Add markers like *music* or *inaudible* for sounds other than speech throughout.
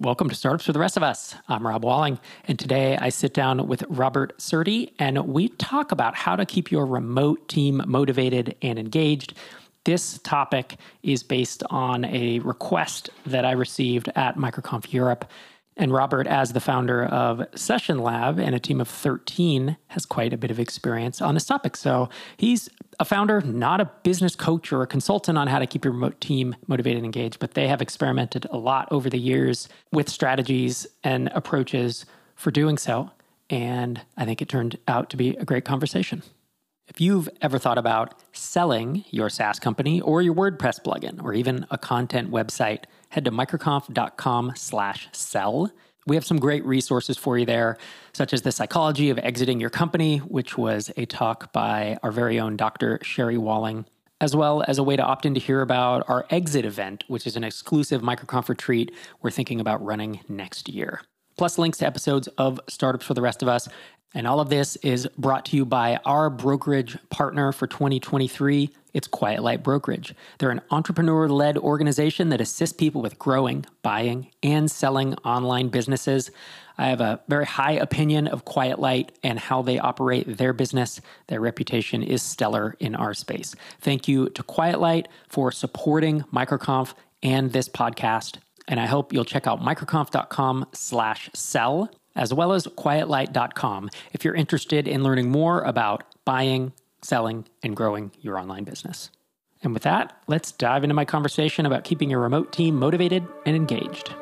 Welcome to Startups for the Rest of Us. I'm Rob Walling, and today I sit down with Robert Cserti and we talk about how to keep your remote team motivated and engaged. This topic is based on a request that I received at MicroConf Europe. And Robert, as the founder of SessionLab and a team of 13, has quite a bit of experience on this topic. So he's a founder, not a business coach or a consultant on how to keep your remote team motivated and engaged, but they have experimented a lot over the years with strategies and approaches for doing so. And I think it turned out to be a great conversation. If you've ever thought about selling your SaaS company or your WordPress plugin or even a content website, head to microconf.com slash sell we have some great resources for you there, such as The Psychology of Exiting Your Company, which was a talk by our very own Dr. Sherry Walling, as well as a way to opt in to hear about our exit event, which is an exclusive microconf retreat we're thinking about running next year. Plus, links to episodes of Startups for the Rest of Us. And all of this is brought to you by our brokerage partner for 2023. It's Quiet Light Brokerage. They're an entrepreneur led organization that assists people with growing, buying, and selling online businesses. I have a very high opinion of Quiet Light and how they operate their business. Their reputation is stellar in our space. Thank you to Quiet Light for supporting MicroConf and this podcast. And I hope you'll check out microconf.com slash sell as well as quietlight.com if you're interested in learning more about buying, selling, and growing your online business. And with that, let's dive into my conversation about keeping your remote team motivated and engaged.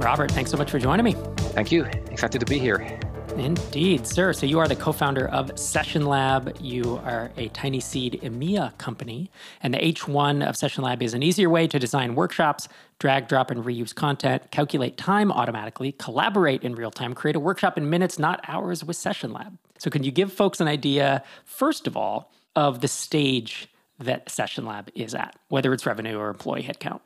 Robert, thanks so much for joining me. Thank you. Excited to be here. Indeed, sir. So you are the co-founder of SessionLab. You are a TinySeed EMEA company, and the H1 of SessionLab is an easier way to design workshops, drag, drop, and reuse content, calculate time automatically, collaborate in real time, create a workshop in minutes, not hours, with SessionLab. So can you give folks an idea, first of all, of the stage that SessionLab is at, whether it's revenue or employee headcount?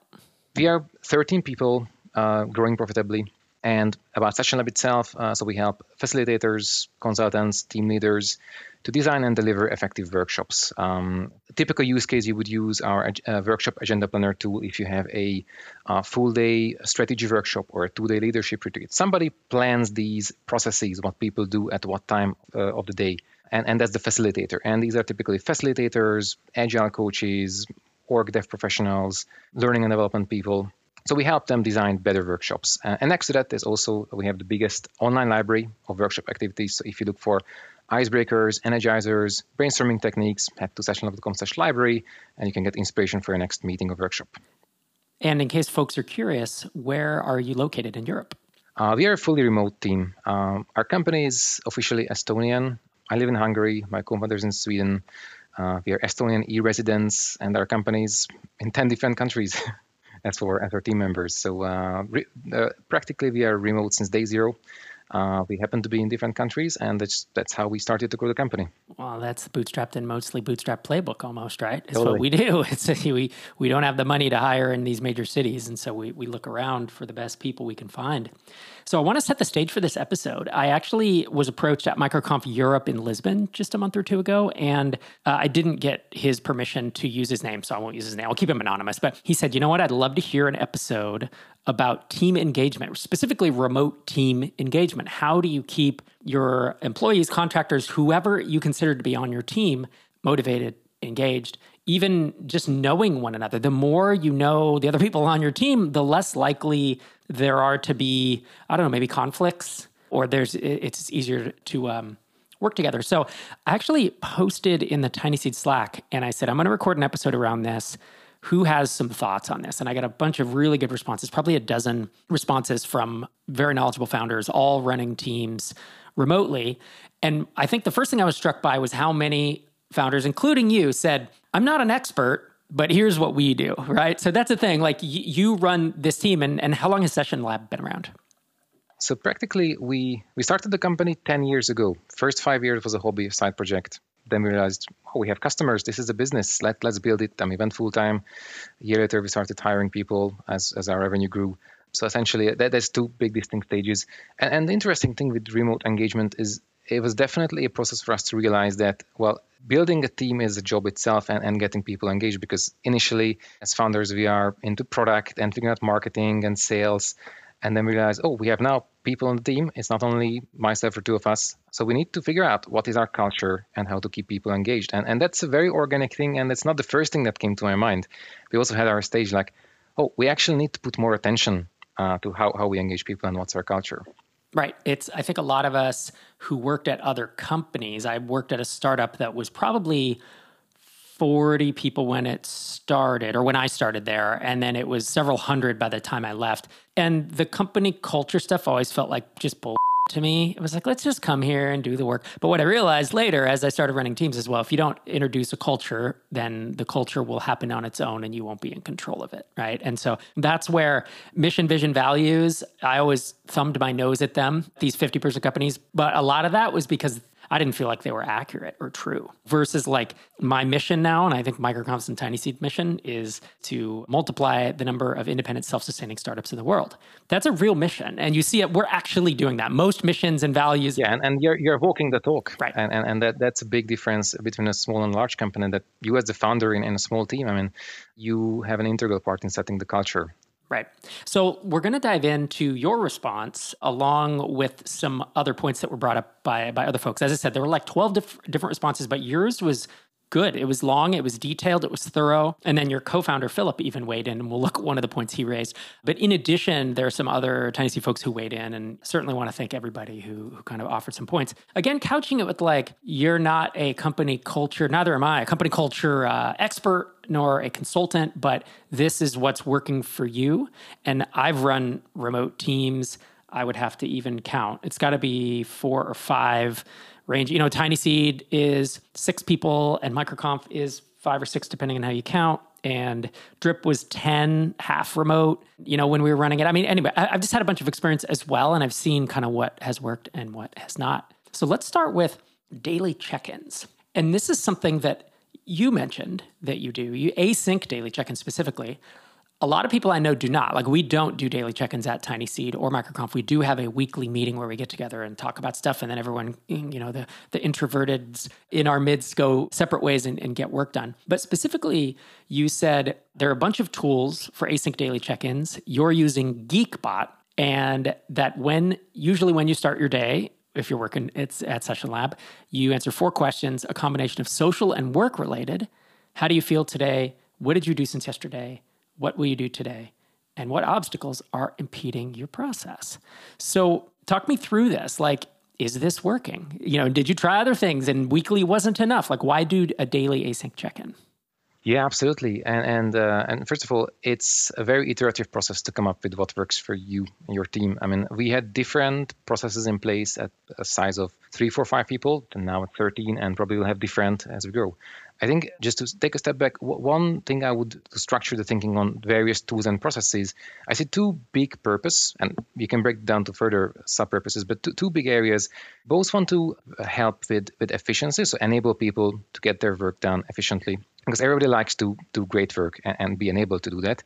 We are 13 people, uh, growing profitably and about SessionLab itself. Uh, so we help facilitators, consultants, team leaders to design and deliver effective workshops. Um, typical use case you would use our uh, workshop agenda planner tool if you have a uh, full day strategy workshop or a two day leadership retreat. Somebody plans these processes, what people do at what time uh, of the day. And, and that's the facilitator. And these are typically facilitators, agile coaches, org dev professionals, learning and development people, so we help them design better workshops. Uh, and next to that is also we have the biggest online library of workshop activities. So if you look for icebreakers, energizers, brainstorming techniques, head to sessionlab.com slash library and you can get inspiration for your next meeting or workshop. And in case folks are curious, where are you located in Europe? Uh, we are a fully remote team. Um, our company is officially Estonian. I live in Hungary. My co-founders in Sweden. Uh, we are Estonian e-residents, and our companies in 10 different countries. *laughs* as for as our team members. So uh, re- uh, practically we are remote since day zero. Uh, we happen to be in different countries, and that's that's how we started to grow the company. Well, that's the bootstrapped and mostly bootstrapped playbook, almost right. It's totally. what we *laughs* do. It's *laughs* we we don't have the money to hire in these major cities, and so we we look around for the best people we can find. So I want to set the stage for this episode. I actually was approached at MicroConf Europe in Lisbon just a month or two ago, and uh, I didn't get his permission to use his name, so I won't use his name. I'll keep him anonymous. But he said, you know what? I'd love to hear an episode about team engagement, specifically remote team engagement. How do you keep your employees, contractors, whoever you consider to be on your team motivated, engaged? even just knowing one another. The more you know the other people on your team, the less likely there are to be, I don't know, maybe conflicts or there's it's easier to um, work together. So I actually posted in the TinySeed Slack and I said, I'm going to record an episode around this. Who has some thoughts on this? And I got a bunch of really good responses, probably a dozen responses from very knowledgeable founders, all running teams remotely. And I think the first thing I was struck by was how many founders, including you, said, I'm not an expert, but here's what we do, right? So that's the thing. Like y- you run this team, and, and how long has SessionLab been around? So practically, we we started the company 10 years ago. First five years was a hobby, side project. Then we realized, oh, we have customers. This is a business. Let let's build it. Then we went full time. A year later, we started hiring people as as our revenue grew. So essentially, that, there's two big distinct stages. And, and the interesting thing with remote engagement is it was definitely a process for us to realize that, well, building a team is a job itself and, and getting people engaged because initially, as founders, we are into product and figuring out marketing and sales. And then we realize, oh, we have now people on the team. It's not only myself or two of us. So we need to figure out what is our culture and how to keep people engaged. And, and that's a very organic thing. And it's not the first thing that came to my mind. We also had our stage like, oh, we actually need to put more attention uh, to how, how we engage people and what's our culture. Right. It's I think a lot of us who worked at other companies. I worked at a startup that was probably 40 people when it started or when I started there and then it was several hundred by the time I left. And the company culture stuff always felt like just bull *laughs* to me. It was like, let's just come here and do the work. But what I realized later as I started running teams as well, if you don't introduce a culture, then the culture will happen on its own and you won't be in control of it. Right. And so that's where mission, vision, values, I always thumbed my nose at them, these 50 person companies. But a lot of that was because I didn't feel like they were accurate or true. Versus like my mission now, and I think MicroConf's and TinySeed mission is to multiply the number of independent, self-sustaining startups in the world. That's a real mission, and you see it. We're actually doing that. Most missions and values. Yeah, and, and you're you're walking the talk, right? And and, and that that's a big difference between a small and large company. That you as the founder in, in a small team, I mean, you have an integral part in setting the culture Right. So we're going to dive into your response along with some other points that were brought up by by other folks. As I said, there were like 12 diff- different responses, but yours was good. It was long, it was detailed, it was thorough. And then your co founder, Philip, even weighed in, and we'll look at one of the points he raised. But in addition, there are some other TinySeed folks who weighed in, and certainly want to thank everybody who, who kind of offered some points. Again, couching it with like, you're not a company culture, neither am I, a company culture uh, expert nor a consultant, but this is what's working for you. And I've run remote teams. I would have to even count. It's got to be four or five range. You know, TinySeed is six people, and MicroConf is five or six, depending on how you count. And Drip was 10, half remote, you know, when we were running it. I mean, anyway, I've just had a bunch of experience as well, and I've seen kind of what has worked and what has not. So let's start with daily check ins. And this is something that you mentioned that you do. You async daily check ins specifically a lot of people I know do not. Like we don't do daily check-ins at TinySeed or MicroConf. We do have a weekly meeting where we get together and talk about stuff, and then everyone, you know, the the introverted in our midst go separate ways and, and get work done. But specifically, you said there are a bunch of tools for async daily check-ins. You're using Geekbot, and that when usually when you start your day, if you're working it's at SessionLab, you answer four questions, a combination of social and work related. How do you feel today? What did you do since yesterday? What will you do today? And what obstacles are impeding your process? So, talk me through this. Like, is this working? You know, did you try other things and weekly wasn't enough? Like, why do a daily async check in? Yeah, absolutely. And and uh, and first of all, it's a very iterative process to come up with what works for you and your team. I mean, we had different processes in place at a size of three, four, five people, and now at 13, and probably will have different as we grow. I think just to take a step back, one thing I would structure the thinking on various tools and processes. I see two big purpose, and we can break down to further sub purposes, but two, two big areas. Both want to help with with efficiency, so enable people to get their work done efficiently, because everybody likes to do great work and, and be enabled to do that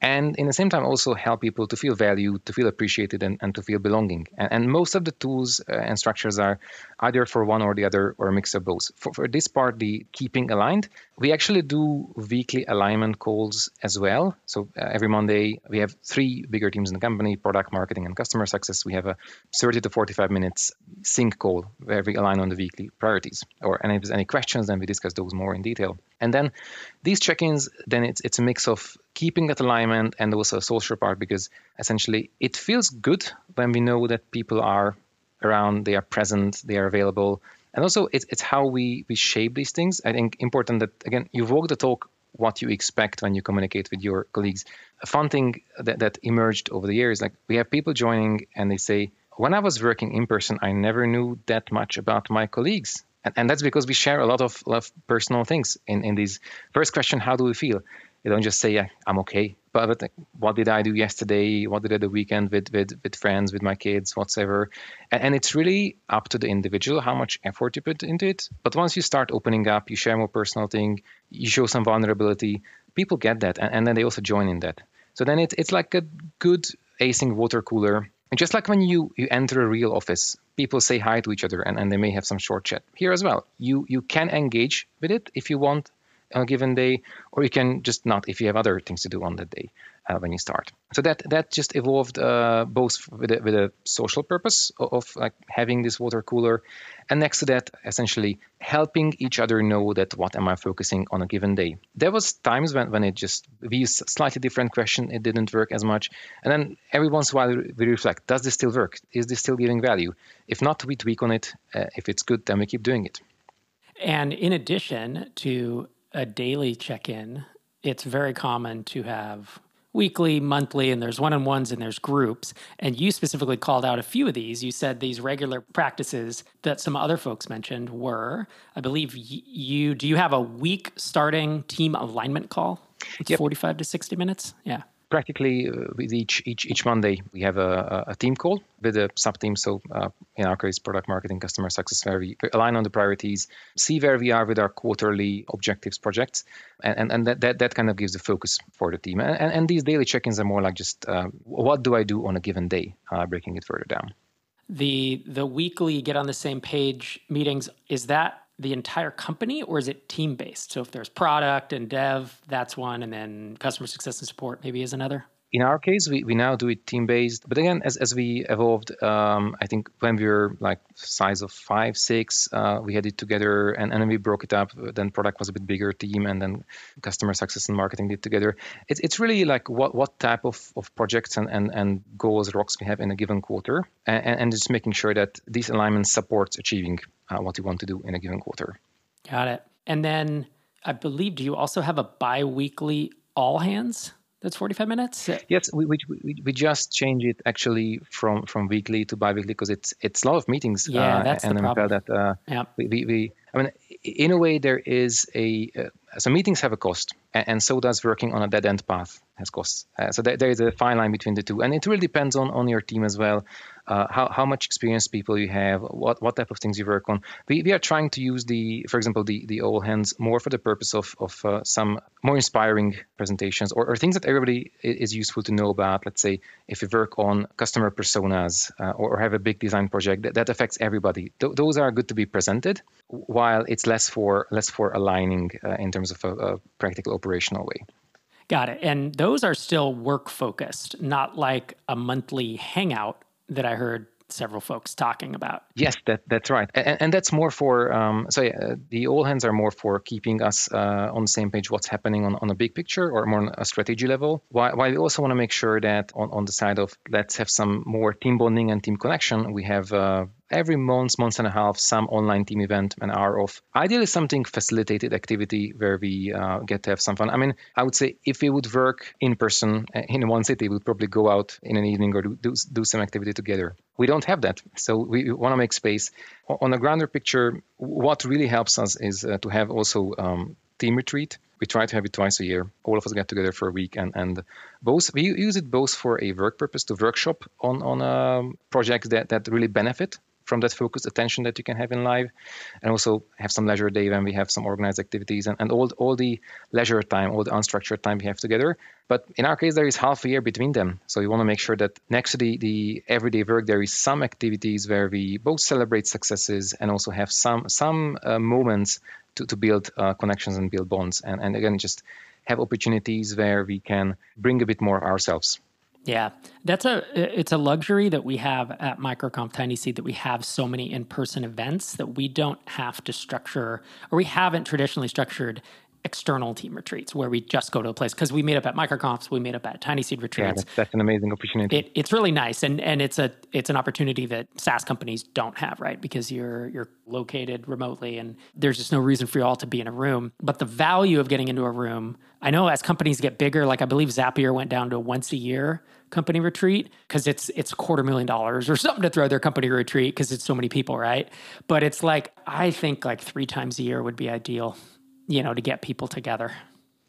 and in the same time also help people to feel valued to feel appreciated and, and to feel belonging. And, and most of the tools uh, and structures are either for one or the other or a mix of both. For, for this part the keeping aligned we actually do weekly alignment calls as well. So uh, every monday we have three bigger teams in the company product marketing and customer success. We have a 30 to 45 minutes sync call where we align on the weekly priorities or and if there's any questions then we discuss those more in detail. And then these check-ins then it's, it's a mix of keeping that alignment and also a social part because essentially it feels good when we know that people are around, they are present, they are available. And also it's, it's how we, we shape these things. I think important that again you walk the talk what you expect when you communicate with your colleagues. A fun thing that, that emerged over the years, like we have people joining and they say, when I was working in person, I never knew that much about my colleagues. And, and that's because we share a lot of, of personal things in, in these. First question, how do we feel? You don't just say, yeah, I'm okay. But, what did I do yesterday? What did I do the weekend with, with, with friends, with my kids, whatever. And, and it's really up to the individual how much effort you put into it. But once you start opening up, you share more personal thing, you show some vulnerability, people get that. And, and then they also join in that. So then it, it's like a good async water cooler. And just like when you, you enter a real office, people say hi to each other and, and they may have some short chat. Here as well, you you can engage with it if you want on a given day, or you can just not if you have other things to do on that day uh, when you start. So that that just evolved uh, both with a, with a social purpose of, of, like having this water cooler, and next to that, essentially helping each other know that what am I focusing on a given day. There was times when, when it just we used slightly different question, it didn't work as much, and then every once in a while we reflect: Does this still work? Is this still giving value? If not, we tweak on it. Uh, if it's good, then we keep doing it. And in addition to a daily check-in, it's very common to have weekly, monthly, and there's one on ones and there's groups. And you specifically called out a few of these. You said these regular practices that some other folks mentioned were, I believe you, do you have a week starting team alignment call? It's yep. 45 to 60 minutes. Yeah practically uh, with each each each Monday we have a, a team call with a sub team. So uh, in our case, product marketing, customer success, where we align on the priorities, see where we are with our quarterly objectives projects, and and, and that, that that kind of gives the focus for the team. And and, and these daily check-ins are more like just uh, what do I do on a given day, uh, breaking it further down. The the weekly get on the same page meetings is that the entire company or is it team based? So if there's product and dev, that's one, and then customer success and support maybe is another? In our case, we, we now do it team based. But again, as, as we evolved, um, I think when we were like size of five, six, uh, we had it together and, and then we broke it up. Then product was a bit bigger team and then customer success and marketing did together. It's, it's really like what, what type of, of projects and, and, and goals, rocks we have in a given quarter and, and just making sure that these alignments supports achieving uh, what you want to do in a given quarter. Got it. And then I believe, do you also have a bi weekly all hands? That's 45 minutes yes we, we, we just change it actually from from weekly to bi-weekly because it's it's a lot of meetings yeah uh, that's and the problem. that uh, yeah. we, we, we i mean in a way there is a uh, so meetings have a cost and, so does working on a dead end path has costs uh, so there, there is a fine line between the two and it really depends on on your team as well uh, how, how much experience people you have, what, what type of things you work on. We, we are trying to use the, for example, the, the all hands more for the purpose of, of uh, some more inspiring presentations or, or things that everybody is useful to know about. Let's say if you work on customer personas uh, or, or, have a big design project that, that affects everybody, Th- those are good to be presented while it's less for less for aligning uh, in terms of a, a practical operational way. Got it. And those are still work focused, not like a monthly hangout that I heard several folks talking about. Yes, that, that's right. And, and that's more for, um, so yeah, the all hands are more for keeping us uh, on the same page what's happening on, on a big picture or more on a strategy level. While, while we also want to make sure that on, on the side of let's have some more team bonding and team connection, we have uh, every month, month and a half, some online team event, an hour of ideally something facilitated activity where we uh, get to have some fun. I mean, I would say if we would work in person uh, in one city, we'd probably go out in an evening or do, do some activity together. We don't have that. So we want to make space. On a grander picture, what really helps us is uh, to have also um, team retreat. We try to have it twice a year. All of us get together for a week, and, and both we use it both for a work purpose to workshop on on um, projects that, that really benefit from that focused attention that you can have in live and also have some leisure day when we have some organized activities and, and all, all the leisure time all the unstructured time we have together. But in our case there is half a year between them. So we want to make sure that next to the, the everyday work there is some activities where we both celebrate successes and also have some some uh, moments to, to build uh, connections and build bonds. And, and again just have opportunities where we can bring a bit more ourselves yeah, that's a it's a luxury that we have at Microconf TinySeed that we have so many in-person events that we don't have to structure or we haven't traditionally structured external team retreats where we just go to a place because we meet up at microconfs we meet up at TinySeed retreats. yeah, that's, that's an amazing opportunity. It, it's really nice and and it's a it's an opportunity that saas companies don't have right? Because you're you're located remotely and there's just no reason for you all to be in a room. But the value of getting into a room i know as companies get bigger like i believe zapier went down to once a year company retreat because it's it's a quarter million dollars or *laughs* something to throw their company retreat because it's so many people right? But it's like i think like three times a year would be ideal you know, to get people together.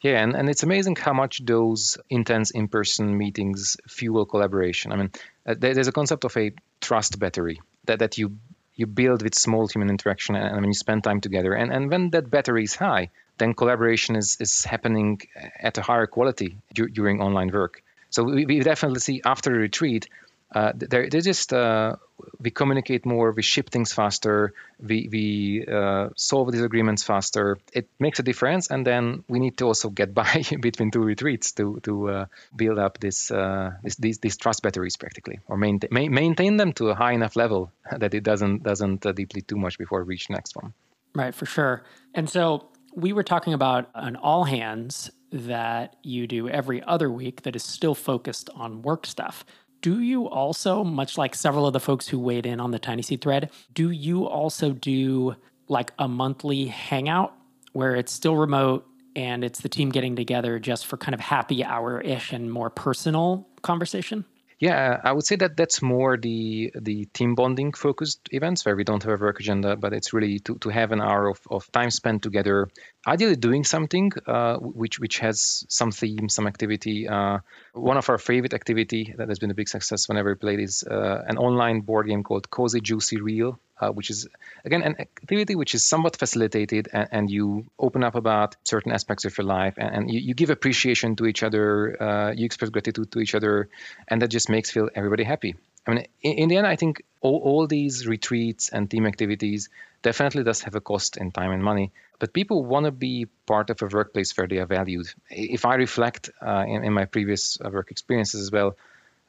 Yeah, and, and it's amazing how much those intense in person meetings fuel collaboration. I mean, uh, there's a concept of a trust battery that, that you you build with small human interaction and, when you spend time together. And, and when that battery is high, then collaboration is, is happening at a higher quality du- during online work. So we, we definitely see after a retreat, Uh, they're, they're just uh, we communicate more, we ship things faster, we we uh, solve disagreements faster. It makes a difference, and then we need to also get *laughs* by between two retreats to to uh, build up this, uh, this these these trust batteries practically, or maintain ma- maintain them to a high enough level *laughs* that it doesn't doesn't uh, deplete too much before we reach next one. Right, for sure. And so we were talking about an all hands that you do every other week that is still focused on work stuff. Do you also, much like several of the folks who weighed in on the TinySeed thread, do you also do like a monthly hangout where it's still remote and it's the team getting together just for kind of happy hour ish and more personal conversation? Yeah, I would say that that's more the the team bonding focused events where we don't have a work agenda, but it's really to, to have an hour of, of time spent together, ideally doing something uh, which which has some theme, some activity. Uh, one of our favorite activity that has been a big success whenever we played is uh, an online board game called Cozy Juicy Real, uh, which is again an activity which is somewhat facilitated and, and, you open up about certain aspects of your life and, and you, you, give appreciation to each other uh, you express gratitude to each other and that just makes feel everybody happy. I mean in, in the end i think all, all, these retreats and team activities definitely does have a cost in time and money but people want to be part of a workplace where they are valued. If i reflect uh, in, in my previous uh, work experiences as well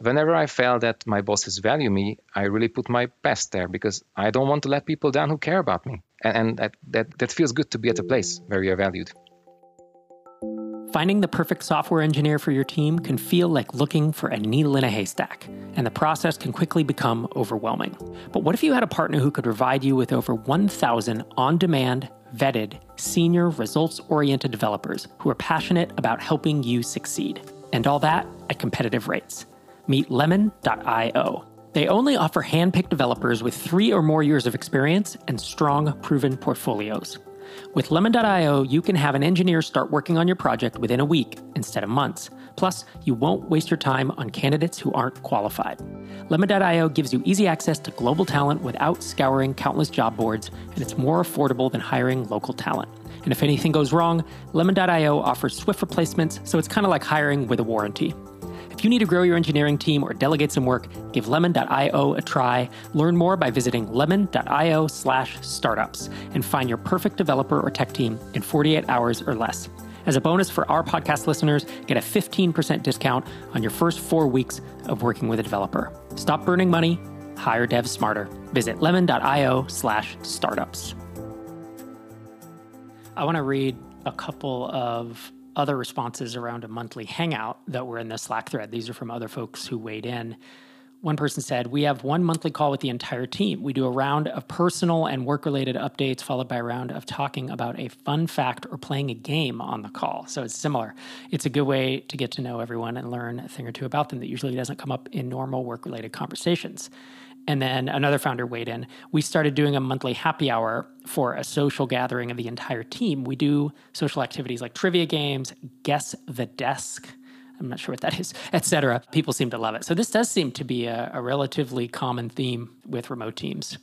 whenever I felt that my bosses value me, I really put my best there because I don't want to let people down who care about me. And, and that, that, that feels good to be at a place where you're valued. Finding the perfect software engineer for your team can feel like looking for a needle in a haystack, and the process can quickly become overwhelming. But what if you had a partner who could provide you with over 1,000 on demand, vetted, senior, results oriented developers who are passionate about helping you succeed? And all that at competitive rates meet lemon.io. They only offer hand-picked developers with three or more years of experience and strong, proven portfolios. With Lemon.io, you can have an engineer start working on your project within a week instead of months. Plus, you won't waste your time on candidates who aren't qualified. Lemon.io gives you easy access to global talent without scouring countless job boards, and it's more affordable than hiring local talent. And if anything goes wrong, Lemon.io offers swift replacements, so it's kind of like hiring with a warranty. If you need to grow your engineering team or delegate some work, give lemon.io a try. Learn more by visiting lemon.io slash startups and find your perfect developer or tech team in 48 hours or less. As a bonus for our podcast listeners, get a 15% discount on your first four weeks of working with a developer. Stop burning money, hire devs smarter. Visit lemon.io slash startups. I want to read a couple of other responses around a monthly hangout that were in the Slack thread. These are from other folks who weighed in. One person said, We have one monthly call with the entire team. We do a round of personal and work related updates, followed by a round of talking about a fun fact or playing a game on the call. So it's similar. It's a good way to get to know everyone and learn a thing or two about them that usually doesn't come up in normal work related conversations. And then another founder weighed in. We started doing a monthly happy hour for a social gathering of the entire team. We do social activities like trivia games, guess the desk. I'm not sure what that is, *laughs* etc. People seem to love it. So this does seem to be a, a relatively common theme with remote teams.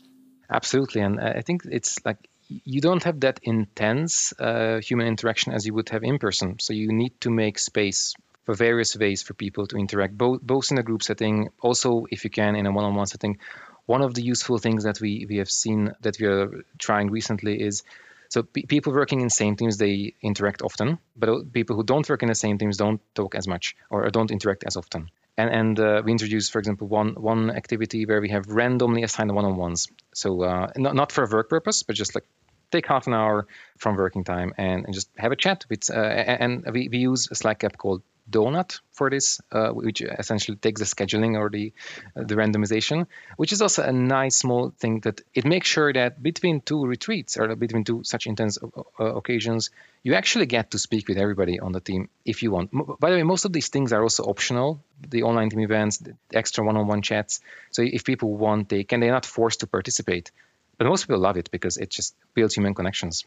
Absolutely, and I think it's like you don't have that intense uh, human interaction as you would have in person. So you need to make space various ways for people to interact, both both in a group setting, also if you can in a one-on-one setting. One of the useful things that we we have seen that we are trying recently is so p- people working in same teams they interact often, but people who don't work in the same teams don't talk as much or don't interact as often. And and uh, we introduced, for example, one one activity where we have randomly assigned one-on-ones. So uh, not not for a work purpose, but just like take half an hour from working time and, and just have a chat with uh, and we, we use a slack app called donut for this, uh, which essentially takes the scheduling or the uh, the randomization, which is also a nice small thing that it makes sure that between two retreats or between two such intense uh, occasions, you actually get to speak with everybody on the team if you want. By the way, most of these things are also optional. The online team events, the extra one-on-one chats. So if people want, they can. They're not forced to participate, but most people love it because it just builds human connections.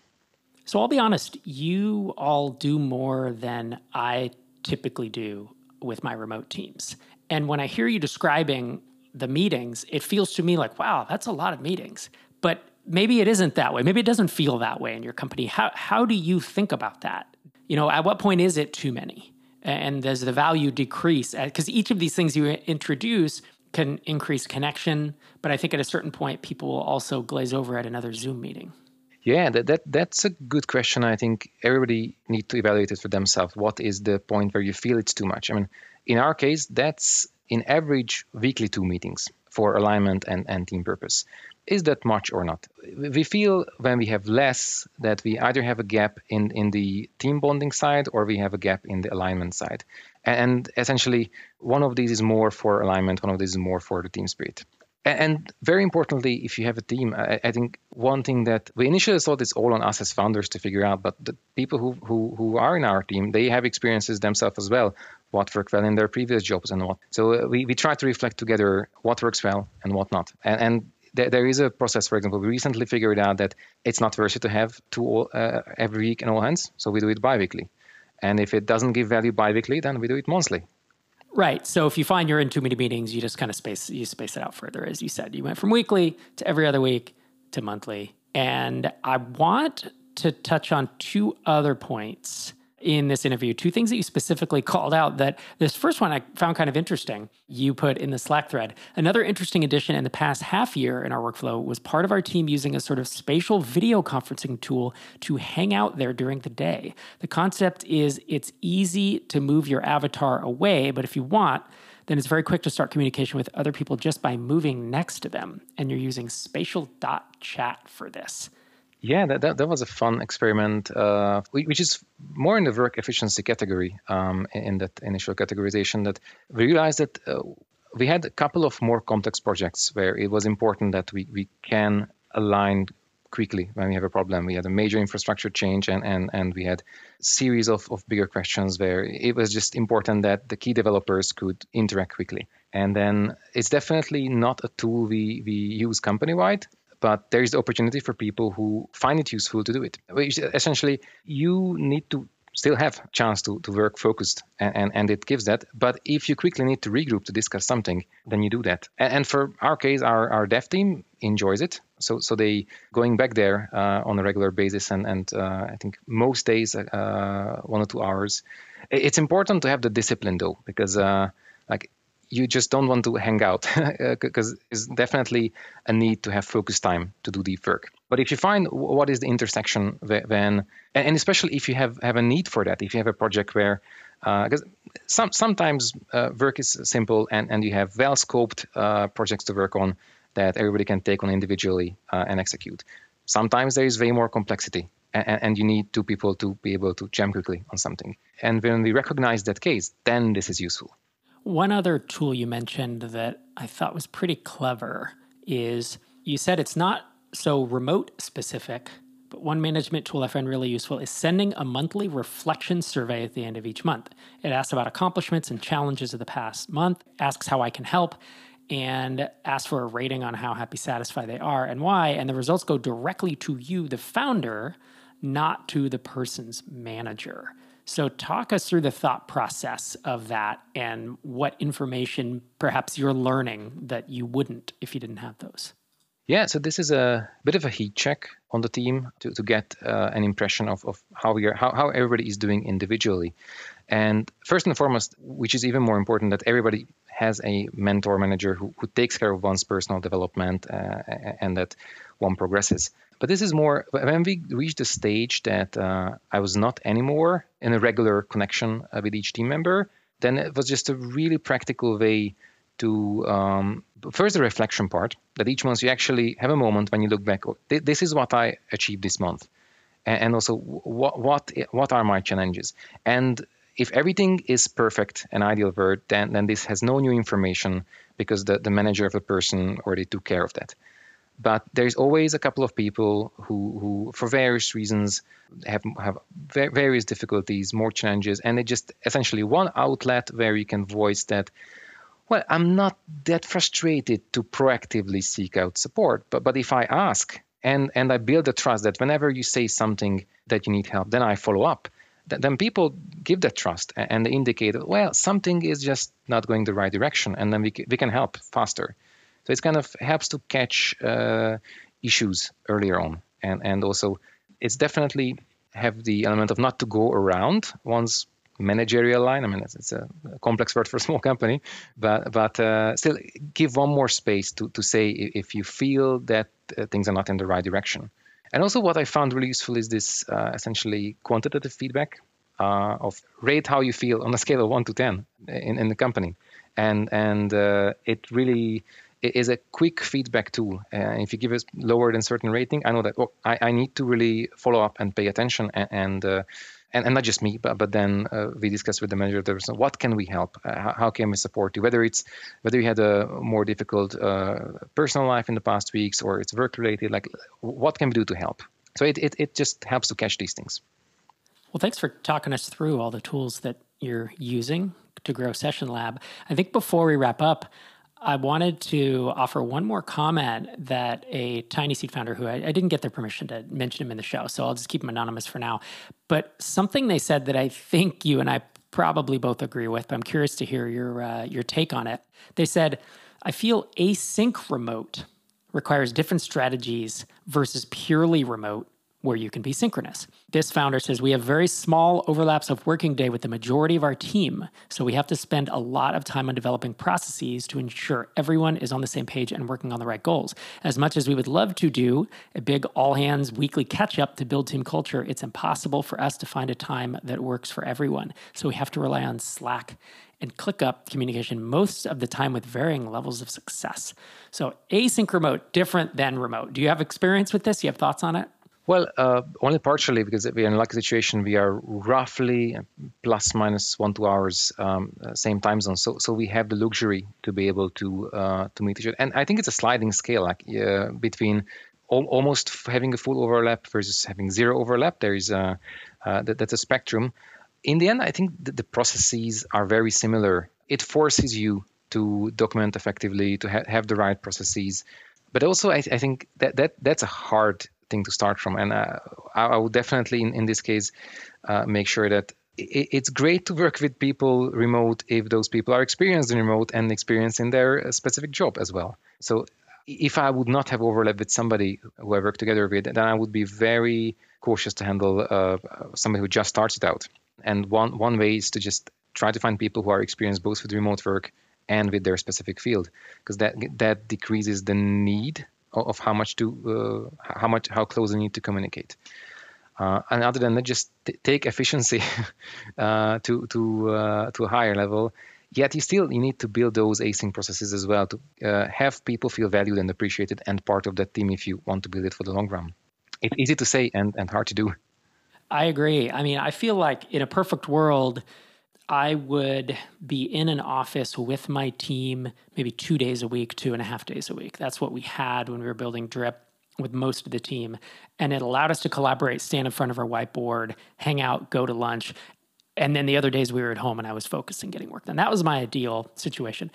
So I'll be honest, you all do more than I typically do with my remote teams. And when I hear you describing the meetings, it feels to me like, wow, that's a lot of meetings. But maybe it isn't that way. Maybe it doesn't feel that way in your company. How, how do you think about that? You know, at what point is it too many? And does the value decrease? Uh, because each of these things you introduce can increase connection, but I think at a certain point, people will also glaze over at another Zoom meeting. Yeah, that, that that's a good question. I think everybody need to evaluate it for themselves. What is the point where you feel it's too much? I mean, in our case, that's in average weekly two meetings for alignment and, and team purpose. Is that much or not? We feel when we have less that we either have a gap in, in the team bonding side or we have a gap in the alignment side. And essentially, one of these is more for alignment, one of these is more for the team spirit. And very importantly, if you have a team, I, think one thing that we initially thought it's all on us as founders to figure out, but the people who, who, who are in our team, they have experiences themselves as well, what worked well in their previous jobs and what. So uh, we, we try to reflect together what works well and what not. And, and there, there is a process, for example, we recently figured out that it's not worth it to have two uh, every week in all hands, so we do it bi-weekly. And if it doesn't give value bi-weekly, then we do it monthly. Right. So if you find you're in too many meetings, you just kind of space you space it out further, as you said. You went from weekly to every other week to monthly. And I want to touch on two other points in this interview, two things that you specifically called out that this first one I found kind of interesting. You put in the Slack thread. Another interesting addition in the past half year in our workflow was part of our team using a sort of spatial video conferencing tool to hang out there during the day. The concept is it's easy to move your avatar away, but if you want, then it's very quick to start communication with other people just by moving next to them. And you're using spatial dot chat for this. Yeah, that, that, that, was a fun experiment, uh, which is more in the work efficiency category um, in that initial categorization. That we realized that uh, we had a couple of more complex projects where it was important that we, we can align quickly when we have a problem. We had a major infrastructure change and, and, and we had series of, of bigger questions where it was just important that the key developers could interact quickly. And then it's definitely not a tool we, we use company wide but there is the opportunity for people who find it useful to do it. Essentially, you need to still have chance to, to work focused and, and, and, it gives that. But if you quickly need to regroup to discuss something then you do that. And, and for our case our, our dev team enjoys it. So so they going back there uh, on a regular basis and, and uh, i think most days uh, one or two hours. It's important to have the discipline though because uh, like you just don't want to hang out *laughs* because there's definitely a need to have focus time to do deep work. But if you find what is the intersection then, and especially if you have, have a need for that, if you have a project where, because uh, some, sometimes uh, work is simple and, and you have well scoped uh, projects to work on that everybody can take on individually uh, and execute. Sometimes there is way more complexity and, and, you need two people to be able to jam quickly on something. And when we recognize that case, then this is useful. One other tool you mentioned that I thought was pretty clever is you said it's not so remote specific, but one management tool I find really useful is sending a monthly reflection survey at the end of each month. It asks about accomplishments and challenges of the past month, asks how I can help, and asks for a rating on how happy, satisfied they are and why. And the results go directly to you, the founder, not to the person's manager. So, talk us through the thought process of that and what information perhaps you're learning that you wouldn't if you didn't have those. Yeah, so this is a bit of a heat check on the team to, to get uh, an impression of, of how we are, how, how everybody is doing individually. And first and foremost, which is even more important, that everybody has a mentor manager who, who takes care of one's personal development uh, and that one progresses. But this is more when we reached the stage that uh, I was not anymore in a regular connection uh, with each team member, then it was just a really practical way to um, first the reflection part that each month you actually have a moment when you look back. Oh, this is what I achieved this month, and also what what what are my challenges and if everything is perfect and ideal word, then, then this has no new information because the, the manager of the person already took care of that. But there's always a couple of people who, who for various reasons, have, have various difficulties, more challenges, and they just essentially one outlet where you can voice that, well, I'm not that frustrated to proactively seek out support, but, but if I ask and, and I build the trust that whenever you say something that you need help, then I follow up then people give that trust and they indicate, well, something is just not going the right direction, and then we, we can help faster. So it kind of helps to catch uh, issues earlier on, and and also it's definitely have the element of not to go around once managerial line. I mean, it's, it's a, complex word for a small company, but but uh, still give one more space to to say if you feel that uh, things are not in the right direction. And also, what I found really useful is this uh, essentially quantitative feedback uh, of rate how you feel on a scale of one to ten in, in the company, and and uh, it really is a quick feedback tool. Uh, if you give us lower than certain rating, I know that oh, I, I need to really follow up and pay attention and, and uh, and, and not just me, but, but then uh, we discuss with the manager of the what can we help? Uh, how, how, can we support you? Whether it's whether you had a more difficult uh, personal life in the past weeks or it's work related, like what can we do to help? So it, it, it just helps to catch these things. Well, thanks for talking us through all the tools that you're using to grow SessionLab. I think before we wrap up, I wanted to offer one more comment that a TinySeed founder, who I, I, didn't get their permission to mention him in the show, so I'll just keep him anonymous for now. But something they said that I think you and I probably both agree with, but I'm curious to hear your uh, your take on it. They said, "I feel async remote requires different strategies versus purely remote where you can be synchronous. This founder says we have very small overlaps of working day with the majority of our team, so we have to spend a lot of time on developing processes to ensure everyone is on the same page and working on the right goals. As much as we would love to do a big all hands weekly catch up to build team culture, it's impossible for us to find a time that works for everyone. So we have to rely on Slack and ClickUp communication most of the time with varying levels of success. So async remote different than remote. Do you have experience with this? You have thoughts on it? Well, uh, only partially because we are in a lucky situation. We are roughly plus minus one two hours um, uh, same time zone, so so we have the luxury to be able to uh, to meet each other. And I think it's a sliding scale, like uh, between al- almost having a full overlap versus having zero overlap. There is a uh, that, that's a spectrum. In the end, I think the, processes are very similar. It forces you to document effectively, to ha- have the right processes but also I, I, think that, that that's a hard thing to start from. And uh, I, would definitely, in, in this case, uh, make sure that it, it's great to work with people remote if those people are experienced in remote and experienced in their uh, specific job as well. So if I would not have overlap with somebody who I work together with, then I would be very cautious to handle uh, somebody who just started out. And one one way is to just try to find people who are experienced both with remote work and with their specific field, because that that decreases the need of how much to uh, how much how close they need to communicate. Uh, and other than that, just t- take efficiency *laughs* uh, to to uh, to a higher level. Yet you still you need to build those async processes as well to uh, have people feel valued and appreciated and part of that team if you want to build it for the long run. It's easy to say and, and hard to do. I agree. I mean, I feel like in a perfect world, I would be in an office with my team maybe two days a week, two and a half days a week. That's what we had when we were building Drip with most of the team. And it allowed us to collaborate, stand in front of our whiteboard, hang out, go to lunch. And then the other days we were at home and I was focused on getting work done. That was my ideal situation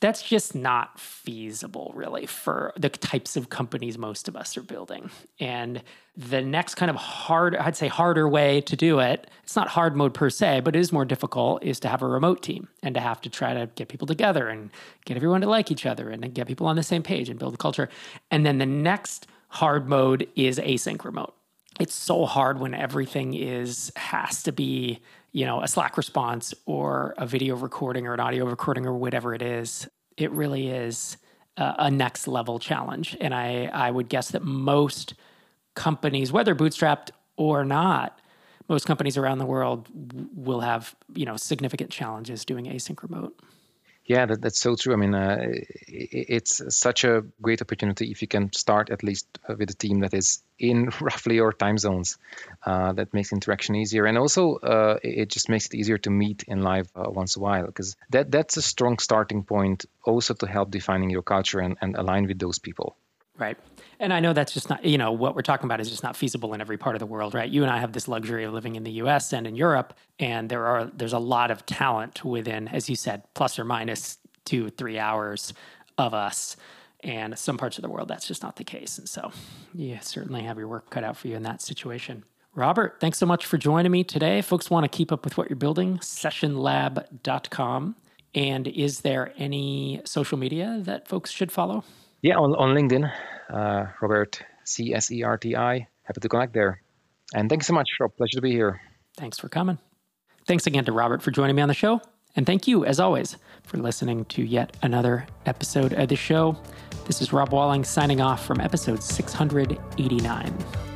that's just not feasible really for the types of companies most of us are building. And the next kind of hard i'd say harder way to do it it's not hard mode per se but it is more difficult is to have a remote team and to have to try to get people together and get everyone to like each other and get people on the same page and build a culture. And then the next hard mode is async remote. It's so hard when everything is has to be you know, a Slack response or a video recording or an audio recording or whatever it is, it really is a, a next level challenge. And I, I would guess that most companies, whether bootstrapped or not, most companies around the world will have, you know, significant challenges doing async remote. Yeah, that, that's so true. I mean, uh, it's such a great opportunity if you can start at least uh, with a team that is in *laughs* roughly your time zones. Uh, that makes interaction easier, and also uh, it just makes it easier to meet in live uh, once a while because that that's a strong starting point also to help defining your culture and, and align with those people. Right. And I know that's just not, you know, what we're talking about is just not feasible in every part of the world, right? You and I have this luxury of living in the US and in Europe, and there are there's a lot of talent within, as you said, plus or minus two, three hours of us. And some parts of the world, that's just not the case. And so you certainly have your work cut out for you in that situation. Robert, thanks so much for joining me today. folks want to keep up with what you're building, sessionlab.com. And is there any social media that folks should follow? Yeah, on, on LinkedIn, uh, Robert C S E R T I. Happy to connect there. And thanks so much, Rob. Pleasure to be here. Thanks for coming. Thanks again to Robert for joining me on the show. And thank you, as always, for listening to yet another episode of the show. This is Rob Walling signing off from episode 689.